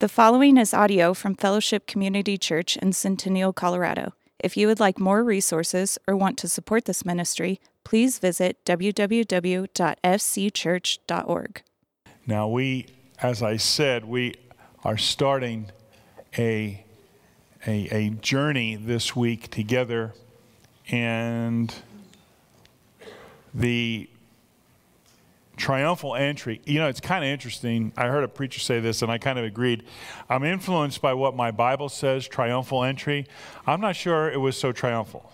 The following is audio from Fellowship Community Church in Centennial, Colorado. If you would like more resources or want to support this ministry, please visit www.fcchurch.org. Now, we, as I said, we are starting a, a, a journey this week together, and the triumphal entry. You know, it's kind of interesting. I heard a preacher say this, and I kind of agreed. I'm influenced by what my Bible says, triumphal entry. I'm not sure it was so triumphal.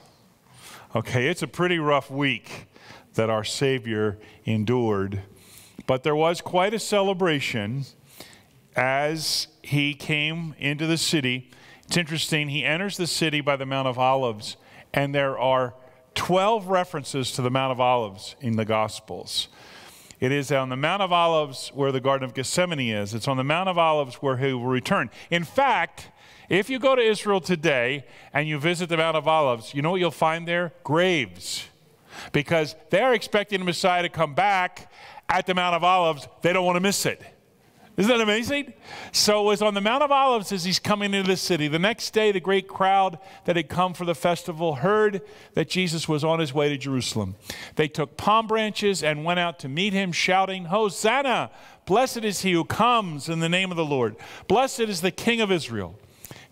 Okay, it's a pretty rough week that our Savior endured, but there was quite a celebration as he came into the city. It's interesting, he enters the city by the Mount of Olives, and there are 12 references to the Mount of Olives in the Gospels. It is on the Mount of Olives where the Garden of Gethsemane is. It's on the Mount of Olives where he will return. In fact, if you go to Israel today and you visit the Mount of Olives, you know what you'll find there? Graves. Because they're expecting the Messiah to come back at the Mount of Olives. They don't want to miss it. Isn't that amazing? So it was on the Mount of Olives as he's coming into the city. The next day, the great crowd that had come for the festival heard that Jesus was on his way to Jerusalem. They took palm branches and went out to meet him, shouting, Hosanna! Blessed is he who comes in the name of the Lord. Blessed is the King of Israel.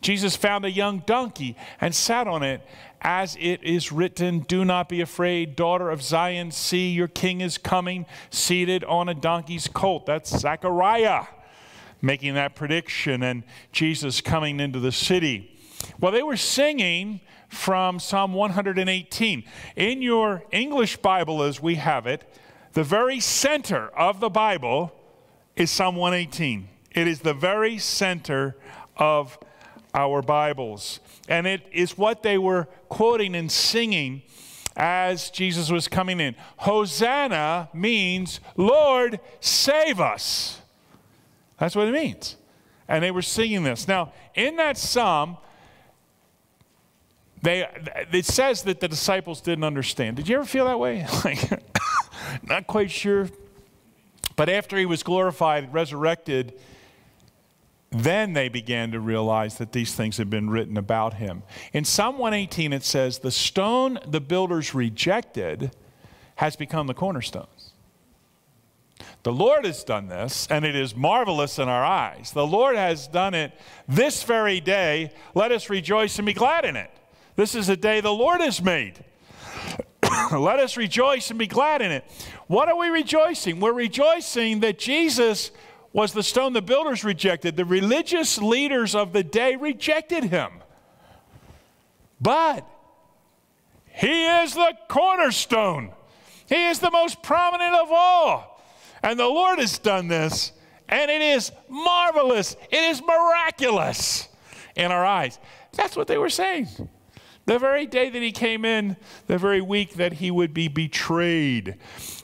Jesus found a young donkey and sat on it, as it is written, Do not be afraid, daughter of Zion. See, your king is coming, seated on a donkey's colt. That's Zechariah making that prediction, and Jesus coming into the city. Well, they were singing from Psalm 118. In your English Bible, as we have it, the very center of the Bible is Psalm 118. It is the very center of our Bibles. And it is what they were quoting and singing as Jesus was coming in. Hosanna means, Lord, save us. That's what it means. And they were singing this. Now, in that psalm, they, it says that the disciples didn't understand. Did you ever feel that way? like, not quite sure. But after he was glorified, resurrected, then they began to realize that these things had been written about him. In Psalm 118, it says, The stone the builders rejected has become the cornerstone. The Lord has done this, and it is marvelous in our eyes. The Lord has done it this very day. Let us rejoice and be glad in it. This is a day the Lord has made. Let us rejoice and be glad in it. What are we rejoicing? We're rejoicing that Jesus was the stone the builders rejected. The religious leaders of the day rejected him. But he is the cornerstone, he is the most prominent of all. And the Lord has done this, and it is marvelous, it is miraculous in our eyes. That's what they were saying. The very day that he came in, the very week that he would be betrayed.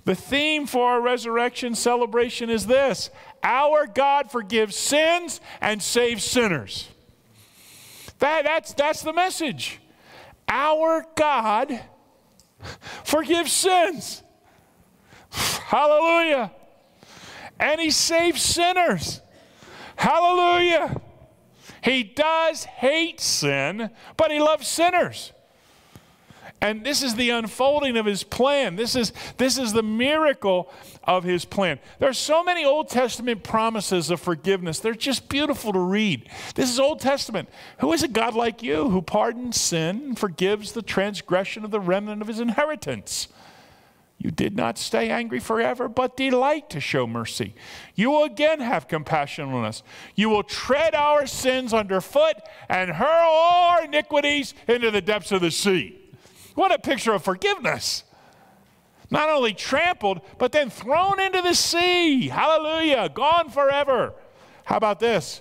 The theme for our resurrection celebration is this Our God forgives sins and saves sinners. That, that's, that's the message. Our God forgives sins. Hallelujah and he saves sinners. Hallelujah. He does hate sin, but he loves sinners. And this is the unfolding of his plan. This is, this is the miracle of his plan. There are so many Old Testament promises of forgiveness. They're just beautiful to read. This is Old Testament. Who is a God like you who pardons sin forgives the transgression of the remnant of his inheritance? You did not stay angry forever, but delight to show mercy. You will again have compassion on us. You will tread our sins underfoot and hurl all our iniquities into the depths of the sea. What a picture of forgiveness. Not only trampled, but then thrown into the sea. Hallelujah. Gone forever. How about this?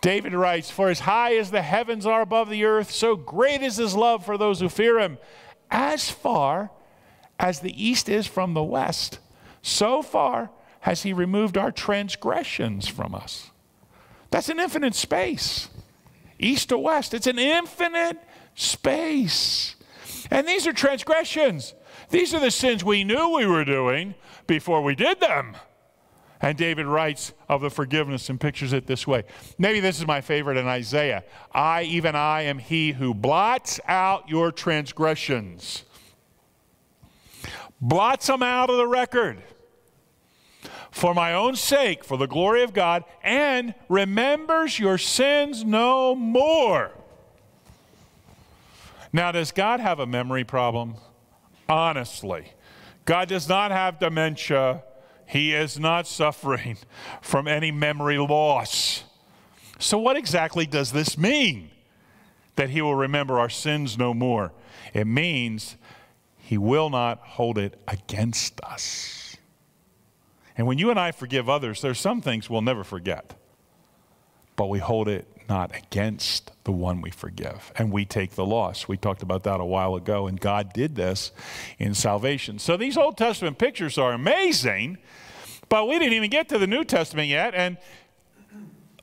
David writes, For as high as the heavens are above the earth, so great is his love for those who fear him. As far as the east is from the west, so far has he removed our transgressions from us. That's an infinite space. East to west, it's an infinite space. And these are transgressions. These are the sins we knew we were doing before we did them. And David writes of the forgiveness and pictures it this way. Maybe this is my favorite in Isaiah. I, even I, am he who blots out your transgressions, blots them out of the record for my own sake, for the glory of God, and remembers your sins no more. Now, does God have a memory problem? Honestly, God does not have dementia. He is not suffering from any memory loss. So, what exactly does this mean? That He will remember our sins no more. It means He will not hold it against us. And when you and I forgive others, there's some things we'll never forget, but we hold it not against the one we forgive. And we take the loss. We talked about that a while ago, and God did this in salvation. So these Old Testament pictures are amazing, but we didn't even get to the New Testament yet. And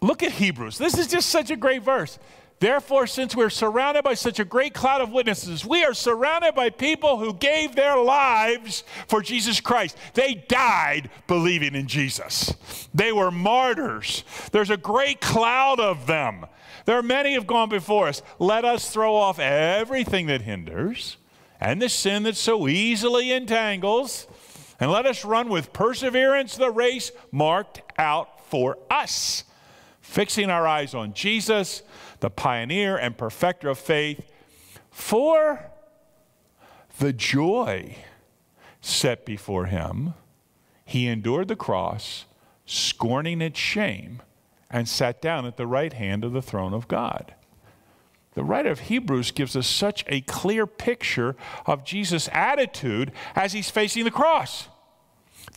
look at Hebrews. This is just such a great verse. Therefore, since we're surrounded by such a great cloud of witnesses, we are surrounded by people who gave their lives for Jesus Christ. They died believing in Jesus. They were martyrs. There's a great cloud of them. There are many who have gone before us. Let us throw off everything that hinders and the sin that so easily entangles, and let us run with perseverance the race marked out for us, fixing our eyes on Jesus the pioneer and perfecter of faith, for the joy set before him, he endured the cross, scorning its shame, and sat down at the right hand of the throne of God. The writer of Hebrews gives us such a clear picture of Jesus' attitude as he's facing the cross.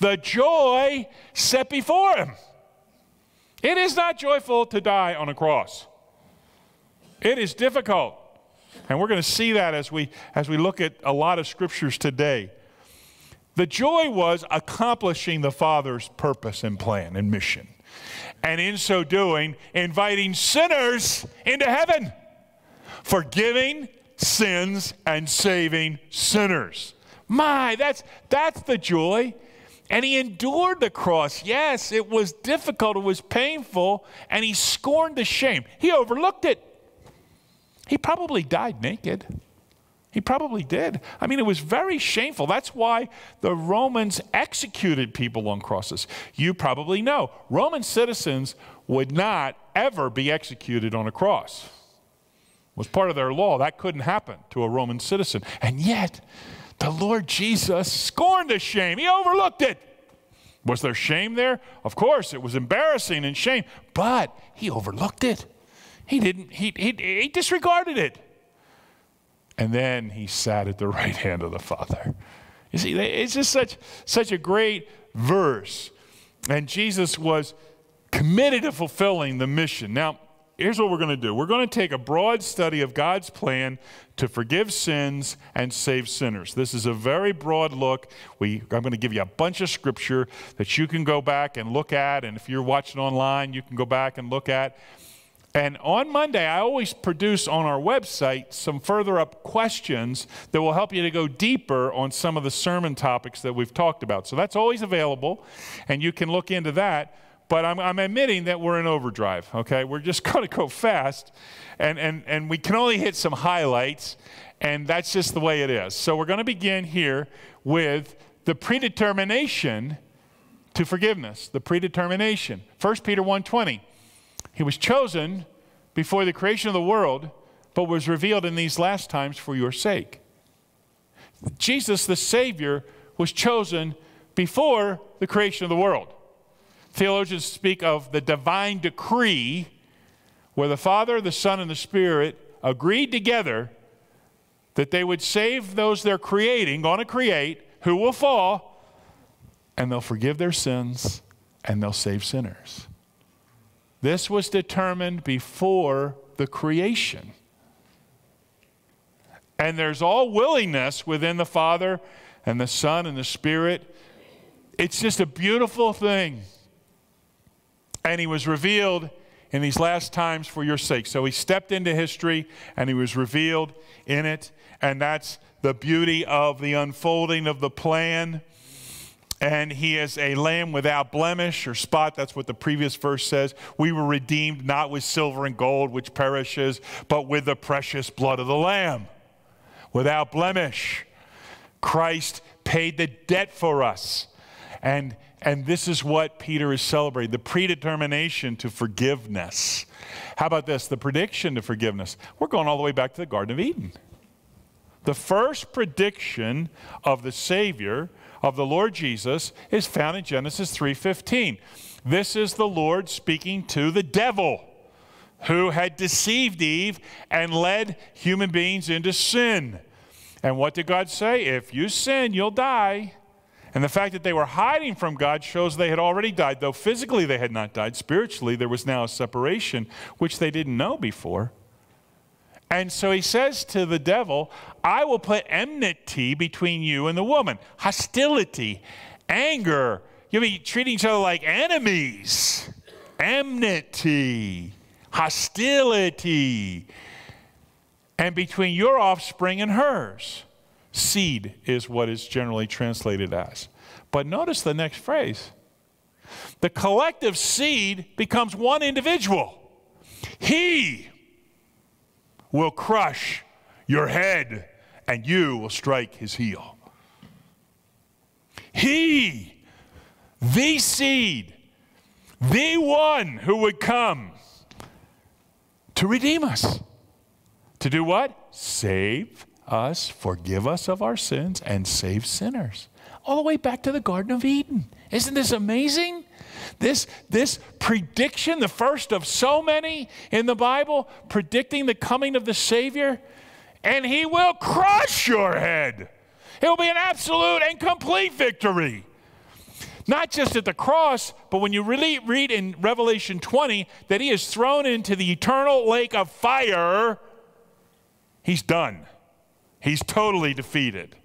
The joy set before him. It is not joyful to die on a cross. It is difficult. And we're going to see that as we, as we look at a lot of scriptures today. The joy was accomplishing the Father's purpose and plan and mission. And in so doing, inviting sinners into heaven, forgiving sins and saving sinners. My, that's, that's the joy. And he endured the cross. Yes, it was difficult, it was painful, and he scorned the shame. He overlooked it. He probably died naked. He probably did. I mean, it was very shameful. That's why the Romans executed people on crosses. You probably know Roman citizens would not ever be executed on a cross. It was part of their law. That couldn't happen to a Roman citizen. And yet, the Lord Jesus scorned the shame. He overlooked it. Was there shame there? Of course, it was embarrassing and shame, but he overlooked it. He didn't, he, he, he disregarded it. And then he sat at the right hand of the Father. You see, it's just such, such a great verse. And Jesus was committed to fulfilling the mission. Now, here's what we're going to do we're going to take a broad study of God's plan to forgive sins and save sinners. This is a very broad look. We, I'm going to give you a bunch of scripture that you can go back and look at. And if you're watching online, you can go back and look at. And on Monday, I always produce on our website some further up questions that will help you to go deeper on some of the sermon topics that we've talked about. So that's always available, and you can look into that. But I'm, I'm admitting that we're in overdrive, okay? We're just going to go fast, and, and, and we can only hit some highlights, and that's just the way it is. So we're going to begin here with the predetermination to forgiveness, the predetermination. 1 Peter 1.20 he was chosen before the creation of the world, but was revealed in these last times for your sake. Jesus, the Savior, was chosen before the creation of the world. Theologians speak of the divine decree where the Father, the Son, and the Spirit agreed together that they would save those they're creating, going to create, who will fall, and they'll forgive their sins and they'll save sinners. This was determined before the creation. And there's all willingness within the Father and the Son and the Spirit. It's just a beautiful thing. And He was revealed in these last times for your sake. So He stepped into history and He was revealed in it. And that's the beauty of the unfolding of the plan and he is a lamb without blemish or spot. That's what the previous verse says. We were redeemed not with silver and gold, which perishes, but with the precious blood of the lamb, without blemish. Christ paid the debt for us. And, and this is what Peter is celebrating the predetermination to forgiveness. How about this? The prediction to forgiveness. We're going all the way back to the Garden of Eden. The first prediction of the Savior of the Lord Jesus is found in Genesis 3:15. This is the Lord speaking to the devil who had deceived Eve and led human beings into sin. And what did God say? If you sin, you'll die. And the fact that they were hiding from God shows they had already died, though physically they had not died. Spiritually, there was now a separation, which they didn't know before. And so he says to the devil, I will put enmity between you and the woman, hostility, anger. You'll be treating each other like enemies. Enmity, hostility. And between your offspring and hers. Seed is what is generally translated as. But notice the next phrase the collective seed becomes one individual. He will crush your head, and you will strike his heel. He, the seed, the one who would come to redeem us. To do what? Save us, forgive us of our sins, and save sinners. All the way back to the Garden of Eden. Isn't this amazing? This, this prediction, the first of so many in the Bible, predicting the coming of the Savior, and He will crush your head. It will be an absolute and complete victory. Not just at the cross, but when you really read in Revelation 20 that He is thrown into the eternal lake of fire, He's done. He's totally defeated.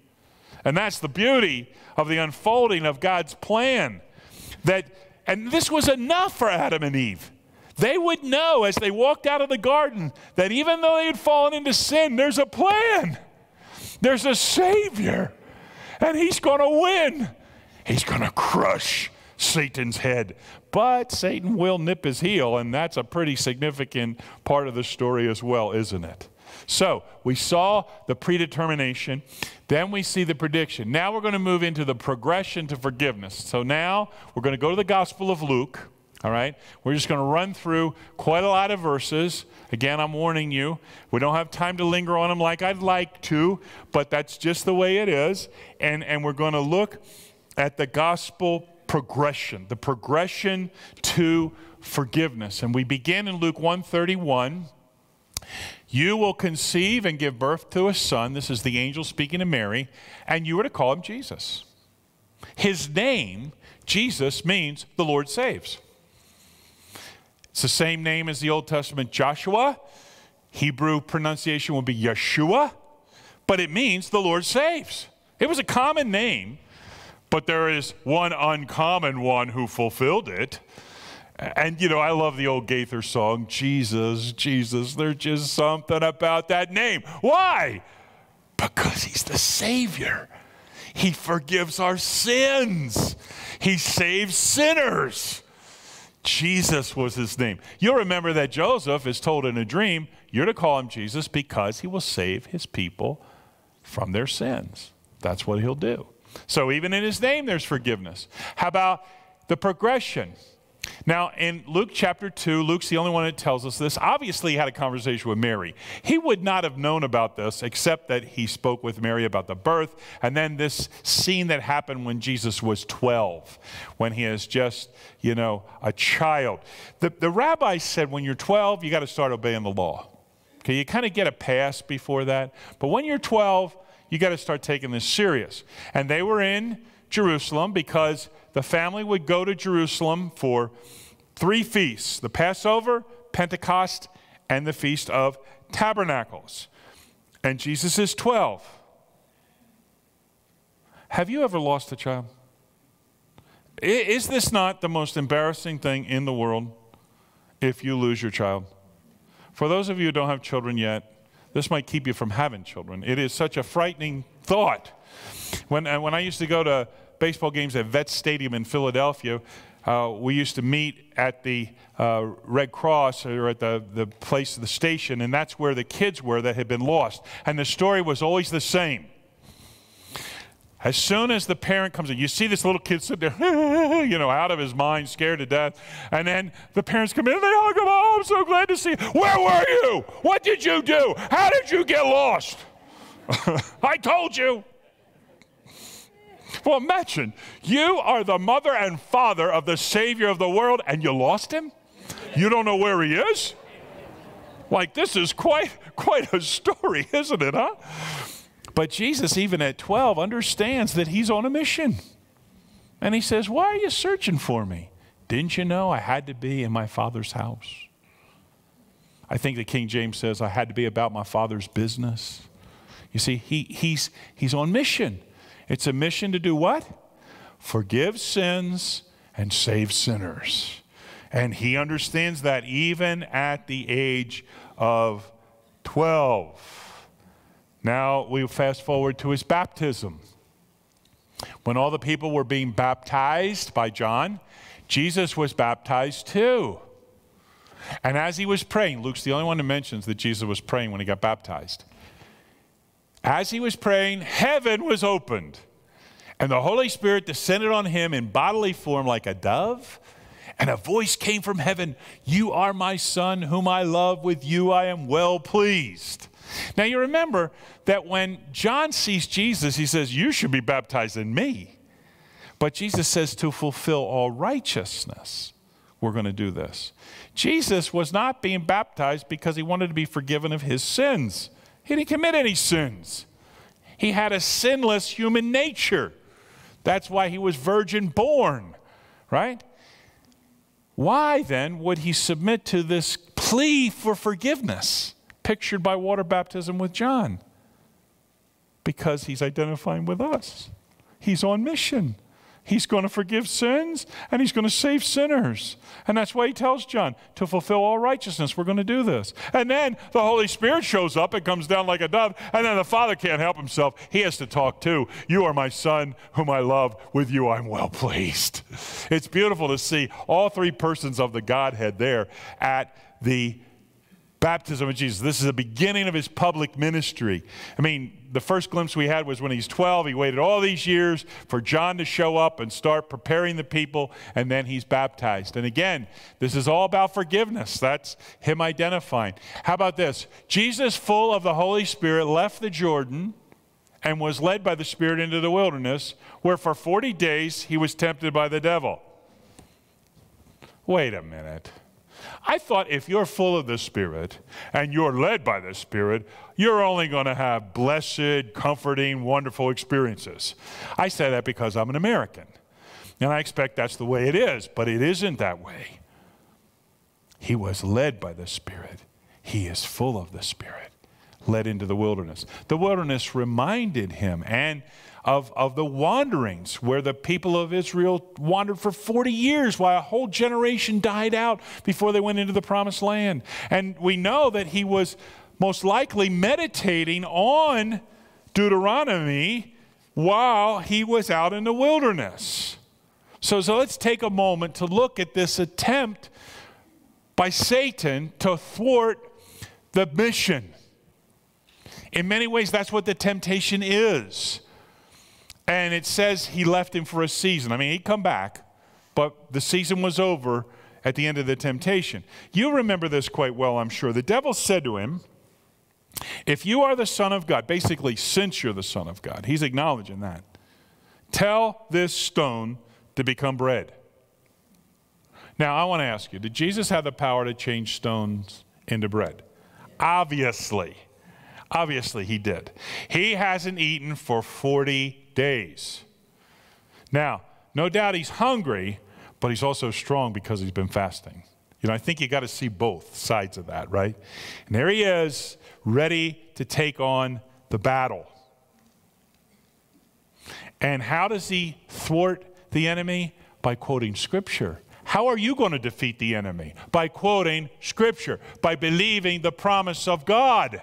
And that's the beauty of the unfolding of God's plan. That and this was enough for Adam and Eve. They would know as they walked out of the garden that even though they had fallen into sin, there's a plan. There's a Savior. And He's going to win. He's going to crush Satan's head. But Satan will nip his heel, and that's a pretty significant part of the story as well, isn't it? So we saw the predetermination, then we see the prediction. Now we're going to move into the progression to forgiveness. So now we're going to go to the Gospel of Luke. All right? We're just going to run through quite a lot of verses. Again, I'm warning you, we don't have time to linger on them like I'd like to, but that's just the way it is. And, and we're going to look at the gospel progression, the progression to forgiveness. And we begin in Luke 131. You will conceive and give birth to a son. This is the angel speaking to Mary, and you are to call him Jesus. His name, Jesus, means the Lord saves. It's the same name as the Old Testament Joshua. Hebrew pronunciation would be Yeshua, but it means the Lord saves. It was a common name, but there is one uncommon one who fulfilled it. And you know, I love the old Gaither song, Jesus, Jesus. There's just something about that name. Why? Because he's the Savior. He forgives our sins, he saves sinners. Jesus was his name. You'll remember that Joseph is told in a dream, You're to call him Jesus because he will save his people from their sins. That's what he'll do. So even in his name, there's forgiveness. How about the progression? Now, in Luke chapter 2, Luke's the only one that tells us this. Obviously, he had a conversation with Mary. He would not have known about this except that he spoke with Mary about the birth, and then this scene that happened when Jesus was 12, when he is just, you know, a child. The, the rabbi said when you're 12, you got to start obeying the law. Okay, you kind of get a pass before that, but when you're 12, you got to start taking this serious. And they were in Jerusalem because the family would go to Jerusalem for three feasts the Passover, Pentecost, and the Feast of Tabernacles. And Jesus is 12. Have you ever lost a child? Is this not the most embarrassing thing in the world if you lose your child? For those of you who don't have children yet, this might keep you from having children. It is such a frightening thought. When, uh, when I used to go to baseball games at Vet Stadium in Philadelphia, uh, we used to meet at the uh, Red Cross or at the, the place, of the station, and that's where the kids were that had been lost. And the story was always the same. As soon as the parent comes in, you see this little kid sit there, you know, out of his mind, scared to death. And then the parents come in and they hug him. Oh, I'm so glad to see you. Where were you? What did you do? How did you get lost? I told you. Well, imagine you are the mother and father of the Savior of the world and you lost him? You don't know where he is? Like, this is quite, quite a story, isn't it, huh? But Jesus, even at 12, understands that he's on a mission. And he says, Why are you searching for me? Didn't you know I had to be in my Father's house? I think the King James says, I had to be about my Father's business. You see, he, he's, he's on mission. It's a mission to do what? Forgive sins and save sinners. And he understands that even at the age of 12. Now we fast forward to his baptism. When all the people were being baptized by John, Jesus was baptized too. And as he was praying, Luke's the only one who mentions that Jesus was praying when he got baptized. As he was praying, heaven was opened, and the Holy Spirit descended on him in bodily form like a dove. And a voice came from heaven You are my son, whom I love. With you I am well pleased. Now you remember that when John sees Jesus, he says, You should be baptized in me. But Jesus says, To fulfill all righteousness, we're going to do this. Jesus was not being baptized because he wanted to be forgiven of his sins. He didn't commit any sins. He had a sinless human nature. That's why he was virgin born, right? Why then would he submit to this plea for forgiveness, pictured by water baptism with John? Because he's identifying with us. He's on mission. He's going to forgive sins and he's going to save sinners. And that's why he tells John to fulfill all righteousness, we're going to do this. And then the Holy Spirit shows up, it comes down like a dove, and then the Father can't help himself. He has to talk too. You are my Son, whom I love. With you I'm well pleased. It's beautiful to see all three persons of the Godhead there at the baptism of Jesus. This is the beginning of his public ministry. I mean, the first glimpse we had was when he's 12. He waited all these years for John to show up and start preparing the people, and then he's baptized. And again, this is all about forgiveness. That's him identifying. How about this? Jesus, full of the Holy Spirit, left the Jordan and was led by the Spirit into the wilderness, where for 40 days he was tempted by the devil. Wait a minute. I thought if you're full of the Spirit and you're led by the Spirit, you're only going to have blessed, comforting, wonderful experiences. I say that because I'm an American. And I expect that's the way it is, but it isn't that way. He was led by the Spirit, he is full of the Spirit, led into the wilderness. The wilderness reminded him and of, of the wanderings where the people of Israel wandered for 40 years while a whole generation died out before they went into the promised land. And we know that he was most likely meditating on Deuteronomy while he was out in the wilderness. So, so let's take a moment to look at this attempt by Satan to thwart the mission. In many ways, that's what the temptation is. And it says he left him for a season. I mean, he'd come back, but the season was over at the end of the temptation. You remember this quite well, I'm sure. The devil said to him, If you are the Son of God, basically, since you're the Son of God, he's acknowledging that, tell this stone to become bread. Now, I want to ask you, did Jesus have the power to change stones into bread? Obviously. Obviously, he did. He hasn't eaten for 40 days. Now, no doubt he's hungry, but he's also strong because he's been fasting. You know, I think you got to see both sides of that, right? And there he is, ready to take on the battle. And how does he thwart the enemy? By quoting scripture. How are you going to defeat the enemy? By quoting scripture, by believing the promise of God.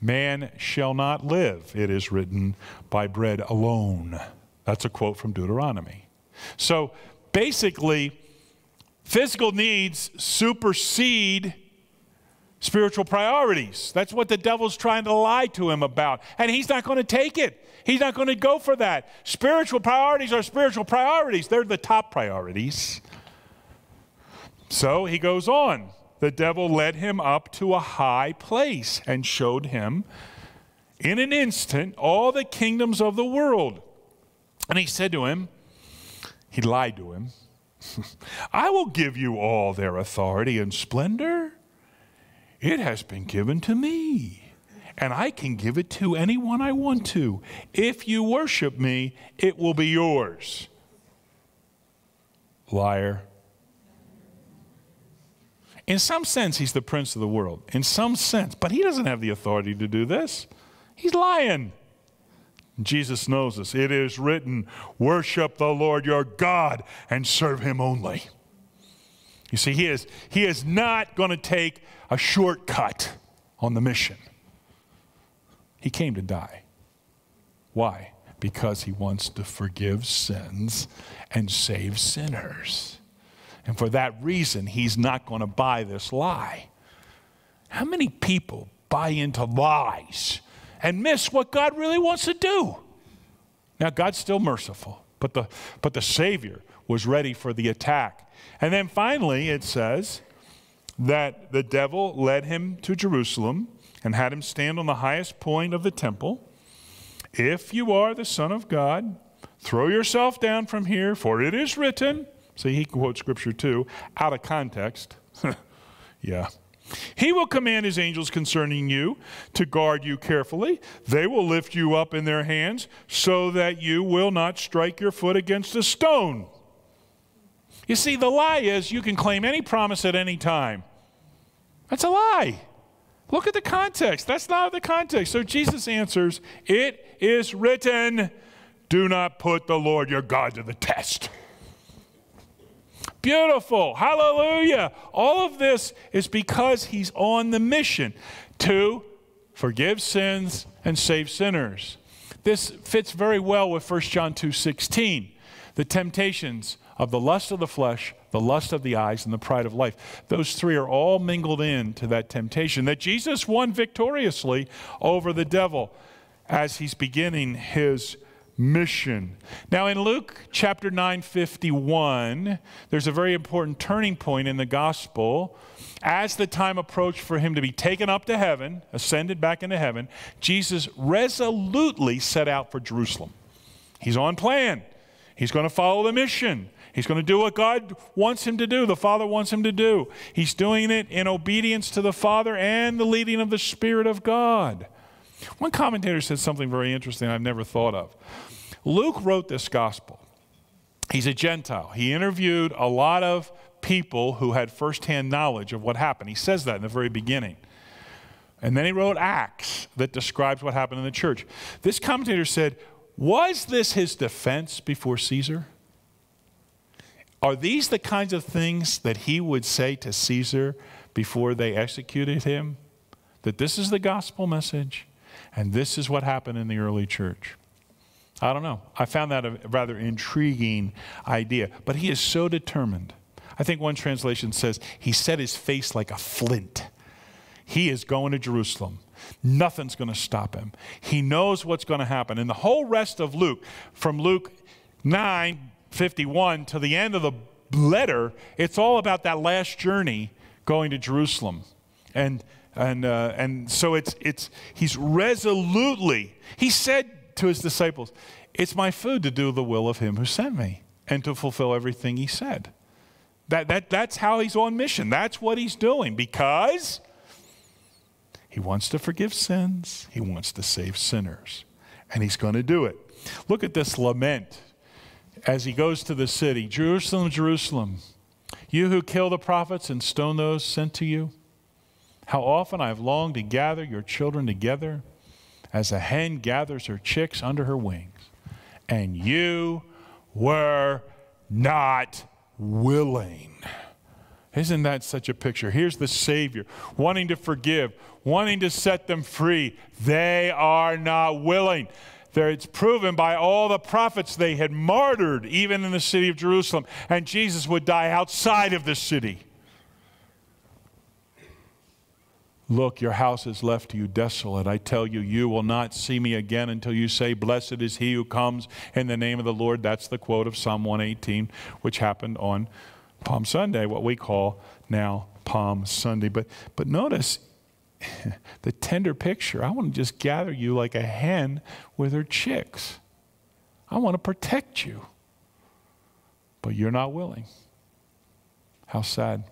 Man shall not live, it is written, by bread alone. That's a quote from Deuteronomy. So basically, physical needs supersede spiritual priorities. That's what the devil's trying to lie to him about. And he's not going to take it. He's not going to go for that. Spiritual priorities are spiritual priorities, they're the top priorities. So he goes on. The devil led him up to a high place and showed him in an instant all the kingdoms of the world. And he said to him, he lied to him, I will give you all their authority and splendor. It has been given to me, and I can give it to anyone I want to. If you worship me, it will be yours. Liar. In some sense, he's the prince of the world. In some sense, but he doesn't have the authority to do this. He's lying. Jesus knows this. It is written, Worship the Lord your God and serve him only. You see, he is, he is not going to take a shortcut on the mission. He came to die. Why? Because he wants to forgive sins and save sinners. And for that reason, he's not going to buy this lie. How many people buy into lies and miss what God really wants to do? Now, God's still merciful, but the, but the Savior was ready for the attack. And then finally, it says that the devil led him to Jerusalem and had him stand on the highest point of the temple. If you are the Son of God, throw yourself down from here, for it is written, See, he quotes scripture too, out of context. yeah. He will command his angels concerning you to guard you carefully. They will lift you up in their hands so that you will not strike your foot against a stone. You see, the lie is you can claim any promise at any time. That's a lie. Look at the context. That's not the context. So Jesus answers, It is written, do not put the Lord your God to the test. Beautiful. Hallelujah. All of this is because he's on the mission to forgive sins and save sinners. This fits very well with 1 John 2:16. The temptations of the lust of the flesh, the lust of the eyes, and the pride of life. Those three are all mingled into that temptation that Jesus won victoriously over the devil as he's beginning his mission. Now, in Luke chapter 9, 51, there's a very important turning point in the gospel. As the time approached for him to be taken up to heaven, ascended back into heaven, Jesus resolutely set out for Jerusalem. He's on plan. He's going to follow the mission. He's going to do what God wants him to do, the Father wants him to do. He's doing it in obedience to the Father and the leading of the Spirit of God. One commentator said something very interesting I've never thought of. Luke wrote this gospel. He's a Gentile. He interviewed a lot of people who had firsthand knowledge of what happened. He says that in the very beginning. And then he wrote Acts that describes what happened in the church. This commentator said, Was this his defense before Caesar? Are these the kinds of things that he would say to Caesar before they executed him? That this is the gospel message and this is what happened in the early church. I don't know. I found that a rather intriguing idea. But he is so determined. I think one translation says he set his face like a flint. He is going to Jerusalem. Nothing's going to stop him. He knows what's going to happen. And the whole rest of Luke, from Luke 9 51 to the end of the letter, it's all about that last journey going to Jerusalem. And and uh, and so it's it's he's resolutely he said to his disciples, It's my food to do the will of him who sent me and to fulfill everything he said. That, that, that's how he's on mission. That's what he's doing because he wants to forgive sins, he wants to save sinners, and he's going to do it. Look at this lament as he goes to the city Jerusalem, Jerusalem, you who kill the prophets and stone those sent to you. How often I have longed to gather your children together as a hen gathers her chicks under her wings, and you were not willing. Isn't that such a picture? Here's the Savior wanting to forgive, wanting to set them free. They are not willing. There, it's proven by all the prophets they had martyred, even in the city of Jerusalem, and Jesus would die outside of the city. Look, your house is left to you desolate. I tell you, you will not see me again until you say, Blessed is he who comes in the name of the Lord. That's the quote of Psalm 118, which happened on Palm Sunday, what we call now Palm Sunday. But, but notice the tender picture. I want to just gather you like a hen with her chicks. I want to protect you. But you're not willing. How sad.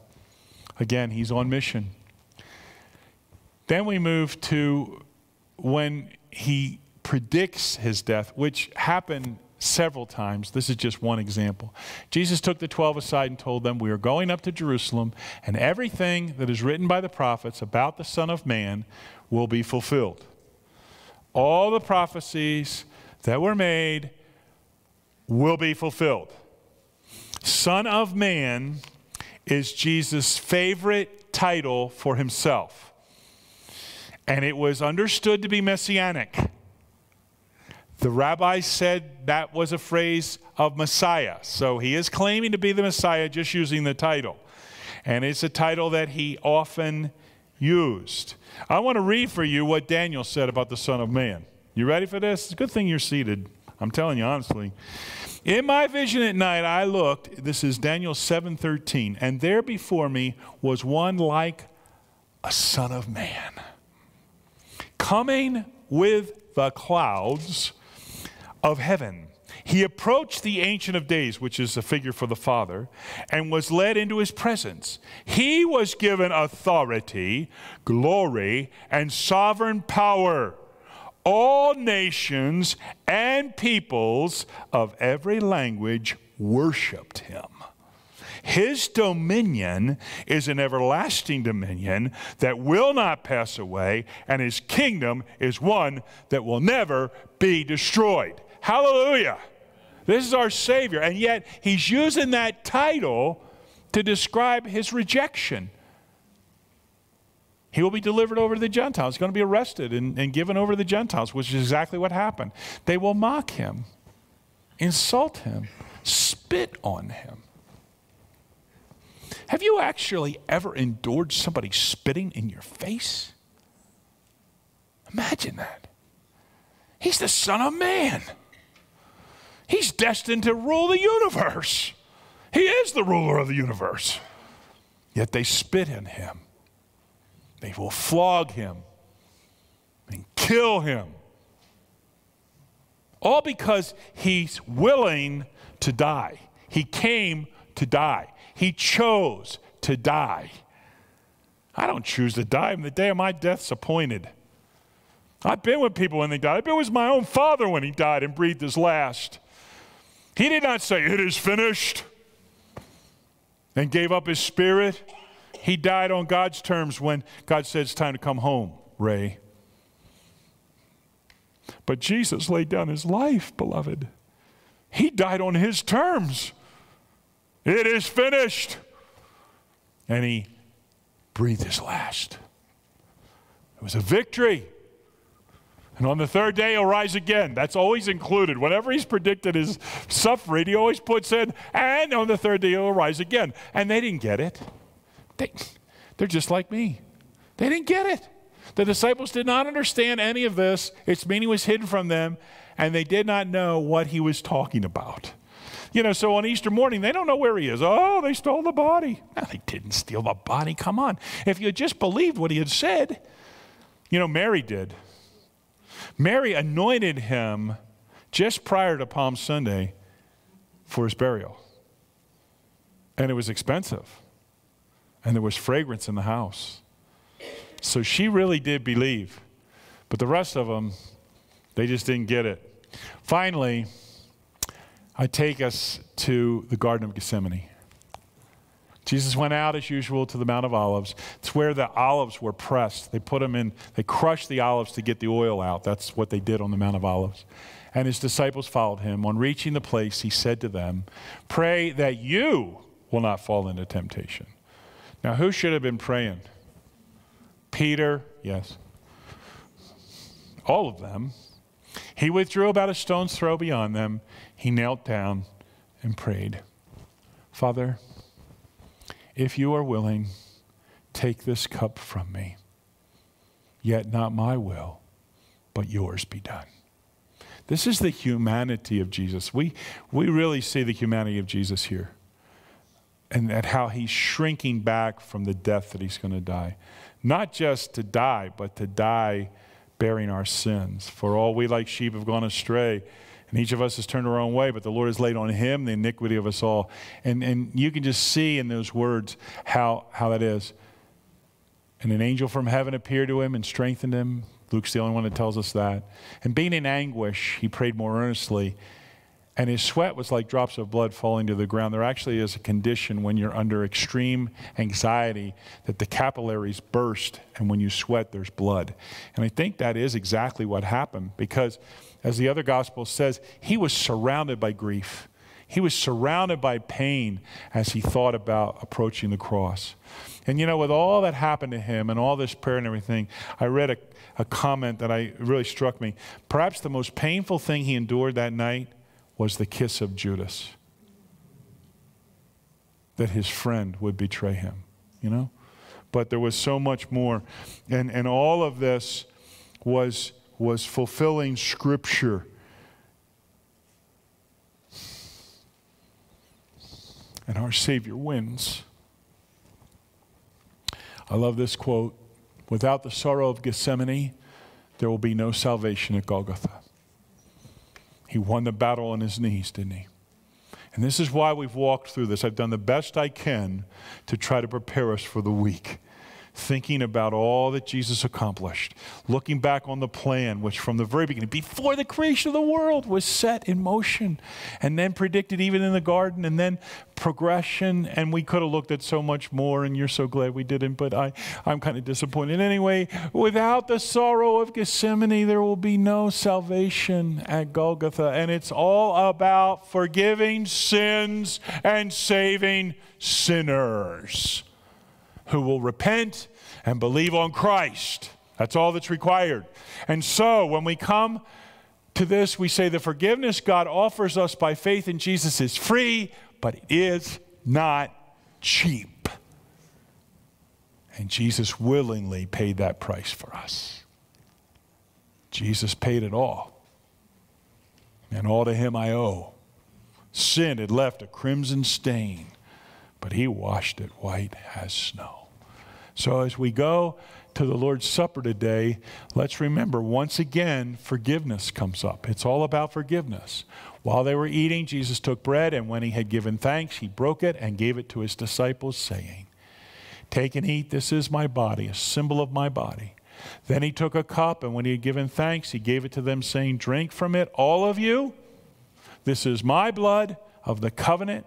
Again, he's on mission. Then we move to when he predicts his death, which happened several times. This is just one example. Jesus took the 12 aside and told them, We are going up to Jerusalem, and everything that is written by the prophets about the Son of Man will be fulfilled. All the prophecies that were made will be fulfilled. Son of Man is Jesus' favorite title for himself and it was understood to be messianic. The rabbis said that was a phrase of Messiah. So he is claiming to be the Messiah just using the title. And it's a title that he often used. I want to read for you what Daniel said about the Son of Man. You ready for this? It's a good thing you're seated. I'm telling you honestly. In my vision at night I looked, this is Daniel 7:13, and there before me was one like a son of man coming with the clouds of heaven. He approached the Ancient of Days, which is a figure for the Father, and was led into his presence. He was given authority, glory, and sovereign power. All nations and peoples of every language worshiped him. His dominion is an everlasting dominion that will not pass away, and his kingdom is one that will never be destroyed. Hallelujah. This is our Savior. And yet, he's using that title to describe his rejection. He will be delivered over to the Gentiles. He's going to be arrested and, and given over to the Gentiles, which is exactly what happened. They will mock him, insult him, spit on him. Have you actually ever endured somebody spitting in your face? Imagine that. He's the Son of Man. He's destined to rule the universe. He is the ruler of the universe. Yet they spit in him. They will flog him and kill him. All because he's willing to die. He came to die. He chose to die. I don't choose to die. The day of my death's appointed. I've been with people when they died. I've been with my own father when he died and breathed his last. He did not say, It is finished, and gave up his spirit. He died on God's terms when God said, It's time to come home, Ray. But Jesus laid down his life, beloved. He died on his terms. It is finished. And he breathed his last. It was a victory. And on the third day, he'll rise again. That's always included. Whenever he's predicted his suffering, he always puts in, and on the third day, he'll rise again. And they didn't get it. They, they're just like me. They didn't get it. The disciples did not understand any of this. Its meaning was hidden from them, and they did not know what he was talking about. You know, so on Easter morning, they don't know where he is. Oh, they stole the body. No, they didn't steal the body. Come on. If you just believed what he had said, you know, Mary did. Mary anointed him just prior to Palm Sunday for his burial. And it was expensive. And there was fragrance in the house. So she really did believe. But the rest of them, they just didn't get it. Finally, I take us to the Garden of Gethsemane. Jesus went out as usual to the Mount of Olives. It's where the olives were pressed. They put them in, they crushed the olives to get the oil out. That's what they did on the Mount of Olives. And his disciples followed him. On reaching the place, he said to them, Pray that you will not fall into temptation. Now, who should have been praying? Peter, yes. All of them. He withdrew about a stone's throw beyond them. He knelt down and prayed Father, if you are willing, take this cup from me. Yet not my will, but yours be done. This is the humanity of Jesus. We, we really see the humanity of Jesus here and at how he's shrinking back from the death that he's going to die. Not just to die, but to die bearing our sins. For all we like sheep have gone astray, and each of us has turned our own way, but the Lord has laid on him the iniquity of us all. And, and you can just see in those words how, how that is. And an angel from heaven appeared to him and strengthened him. Luke's the only one that tells us that. And being in anguish, he prayed more earnestly and his sweat was like drops of blood falling to the ground. There actually is a condition when you're under extreme anxiety that the capillaries burst, and when you sweat, there's blood. And I think that is exactly what happened because, as the other gospel says, he was surrounded by grief. He was surrounded by pain as he thought about approaching the cross. And you know, with all that happened to him and all this prayer and everything, I read a, a comment that I really struck me. Perhaps the most painful thing he endured that night was the kiss of Judas. That his friend would betray him, you know? But there was so much more. And, and all of this was, was fulfilling Scripture. And our Savior wins. I love this quote Without the sorrow of Gethsemane, there will be no salvation at Golgotha. He won the battle on his knees, didn't he? And this is why we've walked through this. I've done the best I can to try to prepare us for the week thinking about all that Jesus accomplished, looking back on the plan, which from the very beginning, before the creation of the world, was set in motion and then predicted even in the garden, and then progression. And we could have looked at so much more, and you're so glad we didn't, but I, I'm kind of disappointed. Anyway, without the sorrow of Gethsemane, there will be no salvation at Golgotha. And it's all about forgiving sins and saving sinners who will repent and believe on Christ. That's all that's required. And so when we come to this, we say the forgiveness God offers us by faith in Jesus is free, but it is not cheap. And Jesus willingly paid that price for us. Jesus paid it all. And all to him I owe. Sin had left a crimson stain but he washed it white as snow. So as we go to the Lord's Supper today, let's remember once again, forgiveness comes up. It's all about forgiveness. While they were eating, Jesus took bread, and when he had given thanks, he broke it and gave it to his disciples, saying, Take and eat, this is my body, a symbol of my body. Then he took a cup, and when he had given thanks, he gave it to them, saying, Drink from it, all of you. This is my blood of the covenant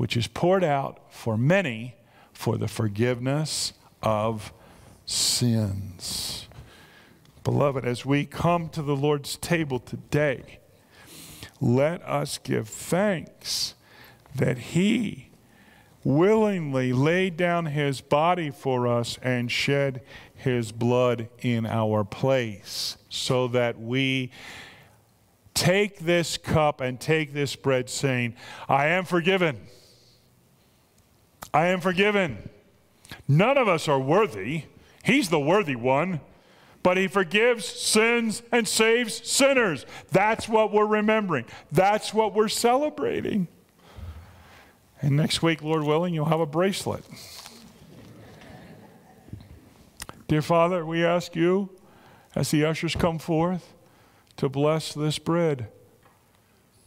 which is poured out for many for the forgiveness of sins. Beloved, as we come to the Lord's table today, let us give thanks that He willingly laid down His body for us and shed His blood in our place so that we take this cup and take this bread, saying, I am forgiven. I am forgiven. None of us are worthy. He's the worthy one. But he forgives sins and saves sinners. That's what we're remembering. That's what we're celebrating. And next week, Lord willing, you'll have a bracelet. Dear Father, we ask you, as the ushers come forth, to bless this bread,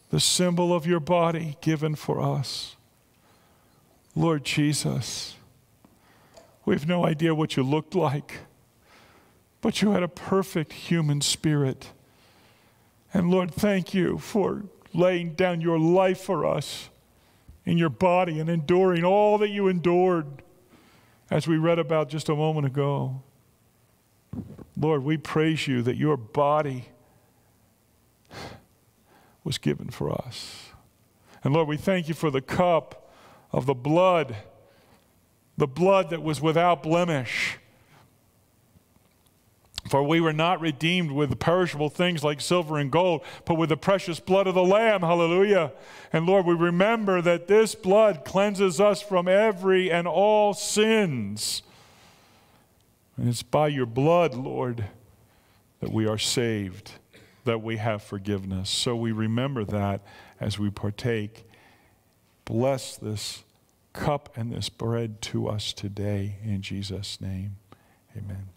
the symbol of your body given for us. Lord Jesus, we have no idea what you looked like, but you had a perfect human spirit. And Lord, thank you for laying down your life for us in your body and enduring all that you endured, as we read about just a moment ago. Lord, we praise you that your body was given for us. And Lord, we thank you for the cup of the blood the blood that was without blemish. For we were not redeemed with perishable things like silver and gold, but with the precious blood of the Lamb. Hallelujah. And Lord, we remember that this blood cleanses us from every and all sins. And it's by your blood, Lord, that we are saved, that we have forgiveness. So we remember that as we partake. Bless this cup and this bread to us today in Jesus' name. Amen.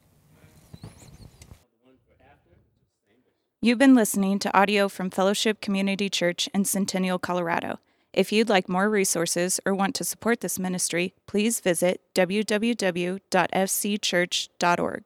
You've been listening to audio from Fellowship Community Church in Centennial, Colorado. If you'd like more resources or want to support this ministry, please visit www.fcchurch.org.